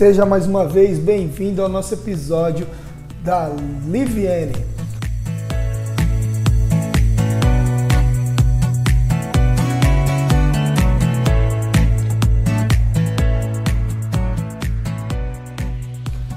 Seja mais uma vez bem-vindo ao nosso episódio da Liviane.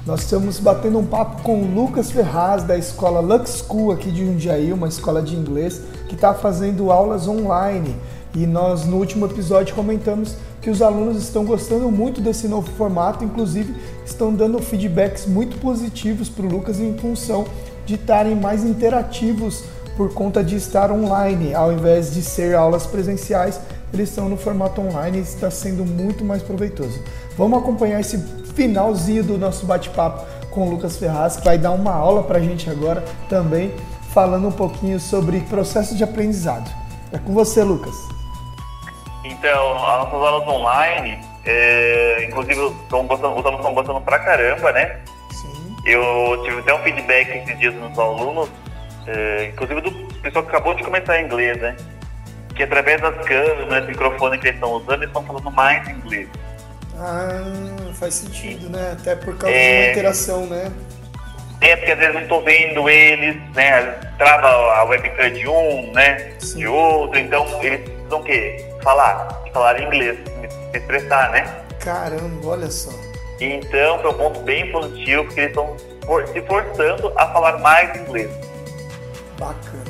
Nós estamos batendo um papo com o Lucas Ferraz, da escola Lux School aqui de Jundiaí, uma escola de inglês que está fazendo aulas online. E nós, no último episódio, comentamos que os alunos estão gostando muito desse novo formato, inclusive estão dando feedbacks muito positivos para o Lucas em função de estarem mais interativos por conta de estar online, ao invés de ser aulas presenciais, eles estão no formato online e está sendo muito mais proveitoso. Vamos acompanhar esse finalzinho do nosso bate-papo com o Lucas Ferraz, que vai dar uma aula para a gente agora também, falando um pouquinho sobre processo de aprendizado. É com você, Lucas. Então, as nossas aulas online, é, inclusive estão gostando, os alunos estão gostando pra caramba, né? Sim. Eu tive até um feedback esses dias dos alunos, é, inclusive do pessoal que acabou de começar inglês, né? Que através das câmeras, microfone que eles estão usando, eles estão falando mais inglês. Ah, faz sentido, né? Até por causa é... de uma interação, né? É, porque às vezes não estou vendo eles, né? Trava a webcam de um, né? Sim. De outro, então eles precisam o quê? Falar, falar inglês, se expressar, né? Caramba, olha só. Então foi um ponto bem positivo, porque eles estão se forçando a falar mais inglês. Bacana.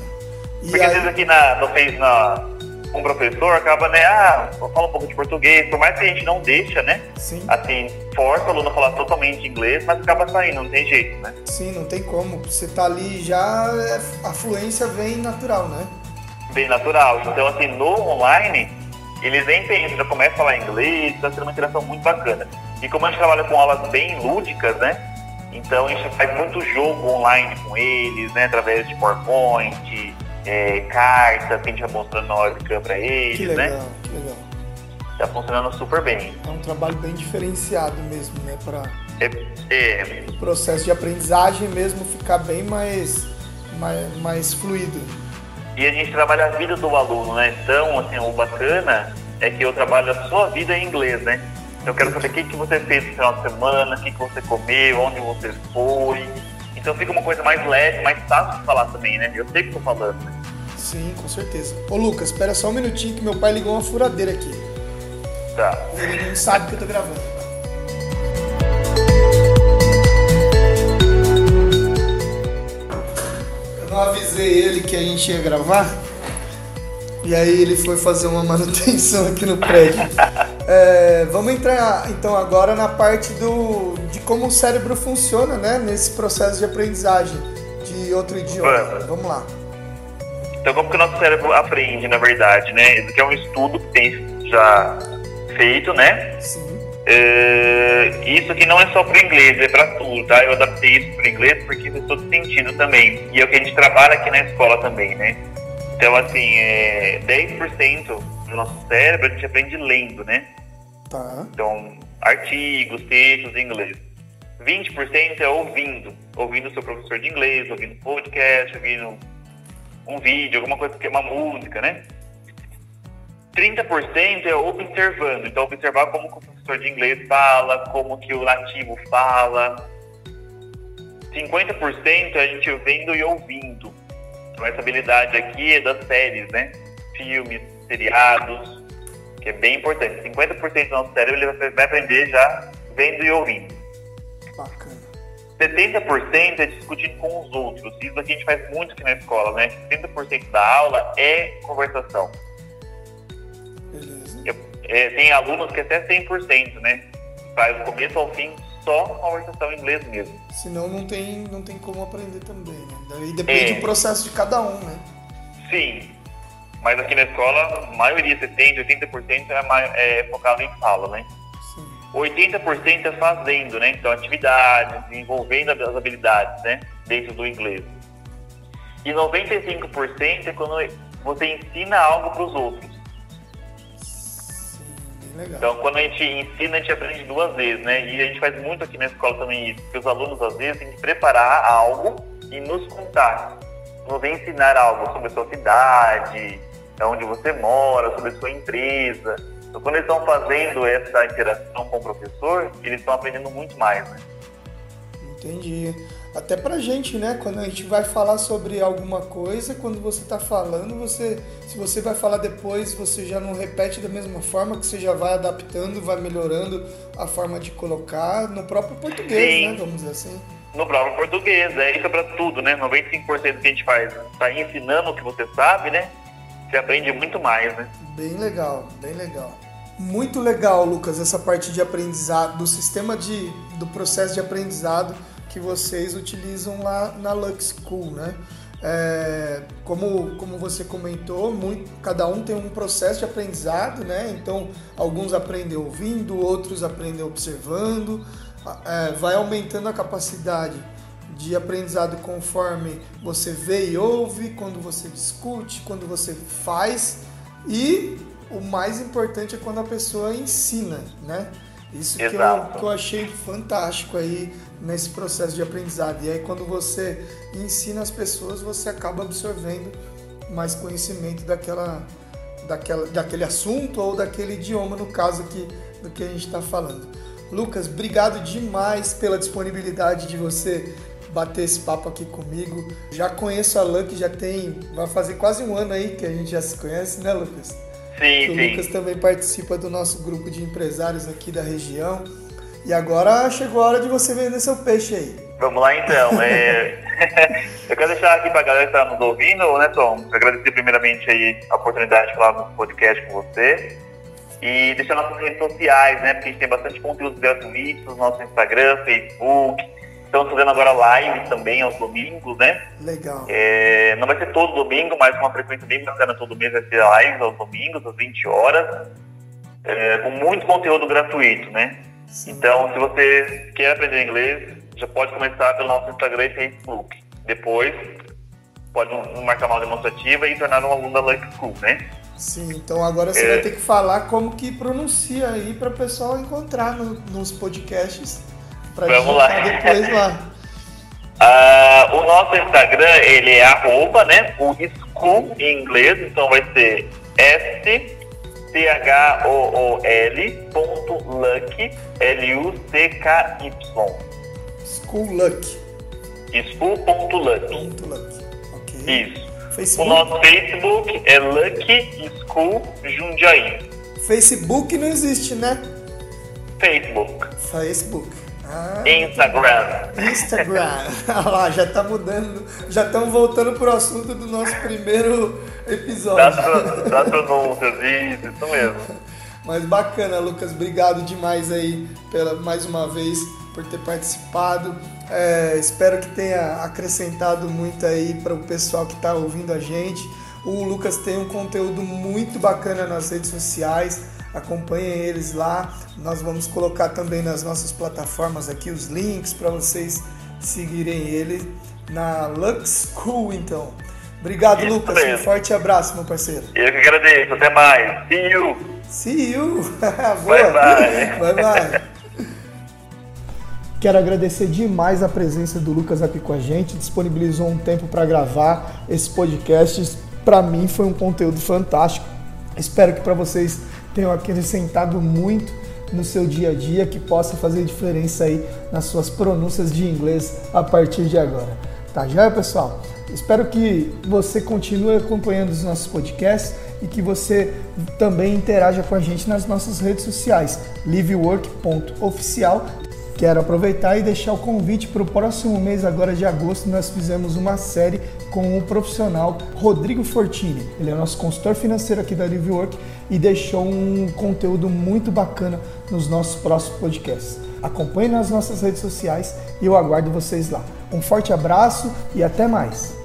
E porque aí... às vezes aqui na, no, na, um professor acaba, né, ah, fala um pouco de português, por mais que a gente não deixa, né? Sim. Assim, força o aluno a falar totalmente inglês, mas acaba saindo, não tem jeito, né? Sim, não tem como. Você tá ali já, a fluência vem natural, né? Bem natural. Então, assim, no online, eles nem pensam, já começam a falar inglês, está sendo uma interação muito bacana. E como a gente trabalha com aulas bem lúdicas, né? Então a gente faz muito jogo online com eles, né? Através de PowerPoint, é, carta que a gente vai mostrando na webcam para eles, que legal, né? Que legal. Tá funcionando super bem. É um trabalho bem diferenciado mesmo, né? Para é, é. o processo de aprendizagem mesmo ficar bem mais, mais, mais fluido. E a gente trabalha a vida do aluno, né? Então, assim, o bacana é que eu trabalho a sua vida em inglês, né? Então, eu quero saber o que, que você fez no final de semana, o que, que você comeu, onde você foi. Então fica uma coisa mais leve, mais fácil de falar também, né? Eu sei o que estou falando. Né? Sim, com certeza. Ô Lucas, espera só um minutinho que meu pai ligou uma furadeira aqui. Tá. Ele não sabe que eu tô gravando. Não avisei ele que a gente ia gravar. E aí ele foi fazer uma manutenção aqui no prédio. É, vamos entrar então agora na parte do, de como o cérebro funciona, né? Nesse processo de aprendizagem de outro idioma. Vamos lá. Então, como que o nosso cérebro aprende, na verdade, né? Isso aqui é um estudo que tem já feito, né? Sim. É, isso aqui não é só para o inglês, é para tudo, tá? Eu adaptei isso para o inglês porque faz todo sentido também. E é o que a gente trabalha aqui na escola também, né? Então, assim, é, 10% do nosso cérebro a gente aprende lendo, né? Tá. Então, artigos, textos em inglês. 20% é ouvindo. Ouvindo o seu professor de inglês, ouvindo podcast, ouvindo um vídeo, alguma coisa que é uma música, né? 30% é observando. Então, observar como o professor de inglês fala, como que o nativo fala. 50% é a gente vendo e ouvindo. Então, essa habilidade aqui é das séries, né? Filmes, seriados, que é bem importante. 50% do nosso cérebro ele vai aprender já vendo e ouvindo. Bacana. 70% é discutindo com os outros. Isso aqui a gente faz muito aqui na escola, né? 70% da aula é conversação. É, tem alunos que até 100%, né? Faz do começo ao fim só conversação em inglês mesmo. Senão não tem, não tem como aprender também, né? Daí depende é. do processo de cada um, né? Sim. Mas aqui na escola, a maioria, 70%, 80% é, é focado em fala, né? Sim. 80% é fazendo, né? Então, atividades, desenvolvendo as habilidades, né? Dentro do inglês. E 95% é quando você ensina algo para os outros. Legal. Então, quando a gente ensina, a gente aprende duas vezes, né? E a gente faz muito aqui na escola também isso, que os alunos, às vezes, têm que preparar algo e nos contar. Nos ensinar algo sobre a sua cidade, onde você mora, sobre a sua empresa. Então, quando eles estão fazendo essa interação com o professor, eles estão aprendendo muito mais, né? Entendi. Até pra gente, né? Quando a gente vai falar sobre alguma coisa, quando você está falando, você, se você vai falar depois, você já não repete da mesma forma, que você já vai adaptando, vai melhorando a forma de colocar no próprio português, Sim. né? Vamos dizer assim. No próprio português, é isso é pra tudo, né? 95% que a gente faz tá ensinando o que você sabe, né? Você aprende muito mais, né? Bem legal, bem legal. Muito legal, Lucas, essa parte de aprendizado, do sistema de, do processo de aprendizado que vocês utilizam lá na Lux School, né? É, como, como você comentou, muito, cada um tem um processo de aprendizado, né? Então, alguns aprendem ouvindo, outros aprendem observando, é, vai aumentando a capacidade de aprendizado conforme você vê e ouve, quando você discute, quando você faz e o mais importante é quando a pessoa ensina, né? Isso que eu, que eu achei fantástico aí nesse processo de aprendizado. E aí quando você ensina as pessoas, você acaba absorvendo mais conhecimento daquela, daquela, daquele assunto ou daquele idioma, no caso aqui do que a gente está falando. Lucas, obrigado demais pela disponibilidade de você bater esse papo aqui comigo. Já conheço a Luck, já tem, vai fazer quase um ano aí que a gente já se conhece, né, Lucas? Sim, o sim. Lucas também participa do nosso grupo de empresários aqui da região. E agora chegou a hora de você vender seu peixe aí. Vamos lá então. É... eu quero deixar aqui para a galera que está nos ouvindo, né, Tom? Agradecer primeiramente aí a oportunidade de falar no podcast com você. E deixar nossas redes sociais, né? Porque a gente tem bastante conteúdo gratuito no nosso Instagram, Facebook, Estamos fazendo agora live também aos domingos, né? Legal. É, não vai ser todo domingo, mas com uma frequência bem bacana todo mês vai ser live aos domingos, às 20 horas, é, com muito conteúdo gratuito, né? Sim. Então, se você quer aprender inglês, já pode começar pelo nosso Instagram e Facebook. Depois, pode marcar uma demonstrativa e tornar um aluno da Lucky School, né? Sim, então agora você é... vai ter que falar como que pronuncia aí para o pessoal encontrar no, nos podcasts Pra Vamos lá. depois lá. Uh, o nosso Instagram, ele é arroba, né? O school em inglês, então vai ser S C H O O L ponto lucky L U C K Y. School Luck. School ponto lucky. Ponto lucky. Ok. Isso. Facebook. O nosso Facebook é Lucky School Jundiaí. Facebook não existe, né? Facebook. Facebook. Ah, Instagram. Instagram. Olha lá, já tá mudando, já estamos voltando pro assunto do nosso primeiro episódio. Das pronúncias, isso, isso mesmo. Mas bacana, Lucas, obrigado demais aí pela mais uma vez por ter participado. É, espero que tenha acrescentado muito aí para o pessoal que está ouvindo a gente. O Lucas tem um conteúdo muito bacana nas redes sociais acompanhem eles lá. Nós vamos colocar também nas nossas plataformas aqui os links para vocês seguirem ele na Lux School, então. Obrigado, Isso Lucas. Mesmo. Um forte abraço, meu parceiro. Eu que agradeço. Até mais. See you. See you. Boa. Bye, bye. Bye, bye. Quero agradecer demais a presença do Lucas aqui com a gente. Disponibilizou um tempo para gravar esse podcast. Para mim foi um conteúdo fantástico. Espero que para vocês tenham acrescentado muito no seu dia a dia que possa fazer diferença aí nas suas pronúncias de inglês a partir de agora. Tá já, pessoal? Espero que você continue acompanhando os nossos podcasts e que você também interaja com a gente nas nossas redes sociais, livework.oficial. Quero aproveitar e deixar o convite para o próximo mês, agora de agosto, nós fizemos uma série com o profissional Rodrigo Fortini. Ele é nosso consultor financeiro aqui da LiveWork e deixou um conteúdo muito bacana nos nossos próximos podcasts. Acompanhe nas nossas redes sociais e eu aguardo vocês lá. Um forte abraço e até mais!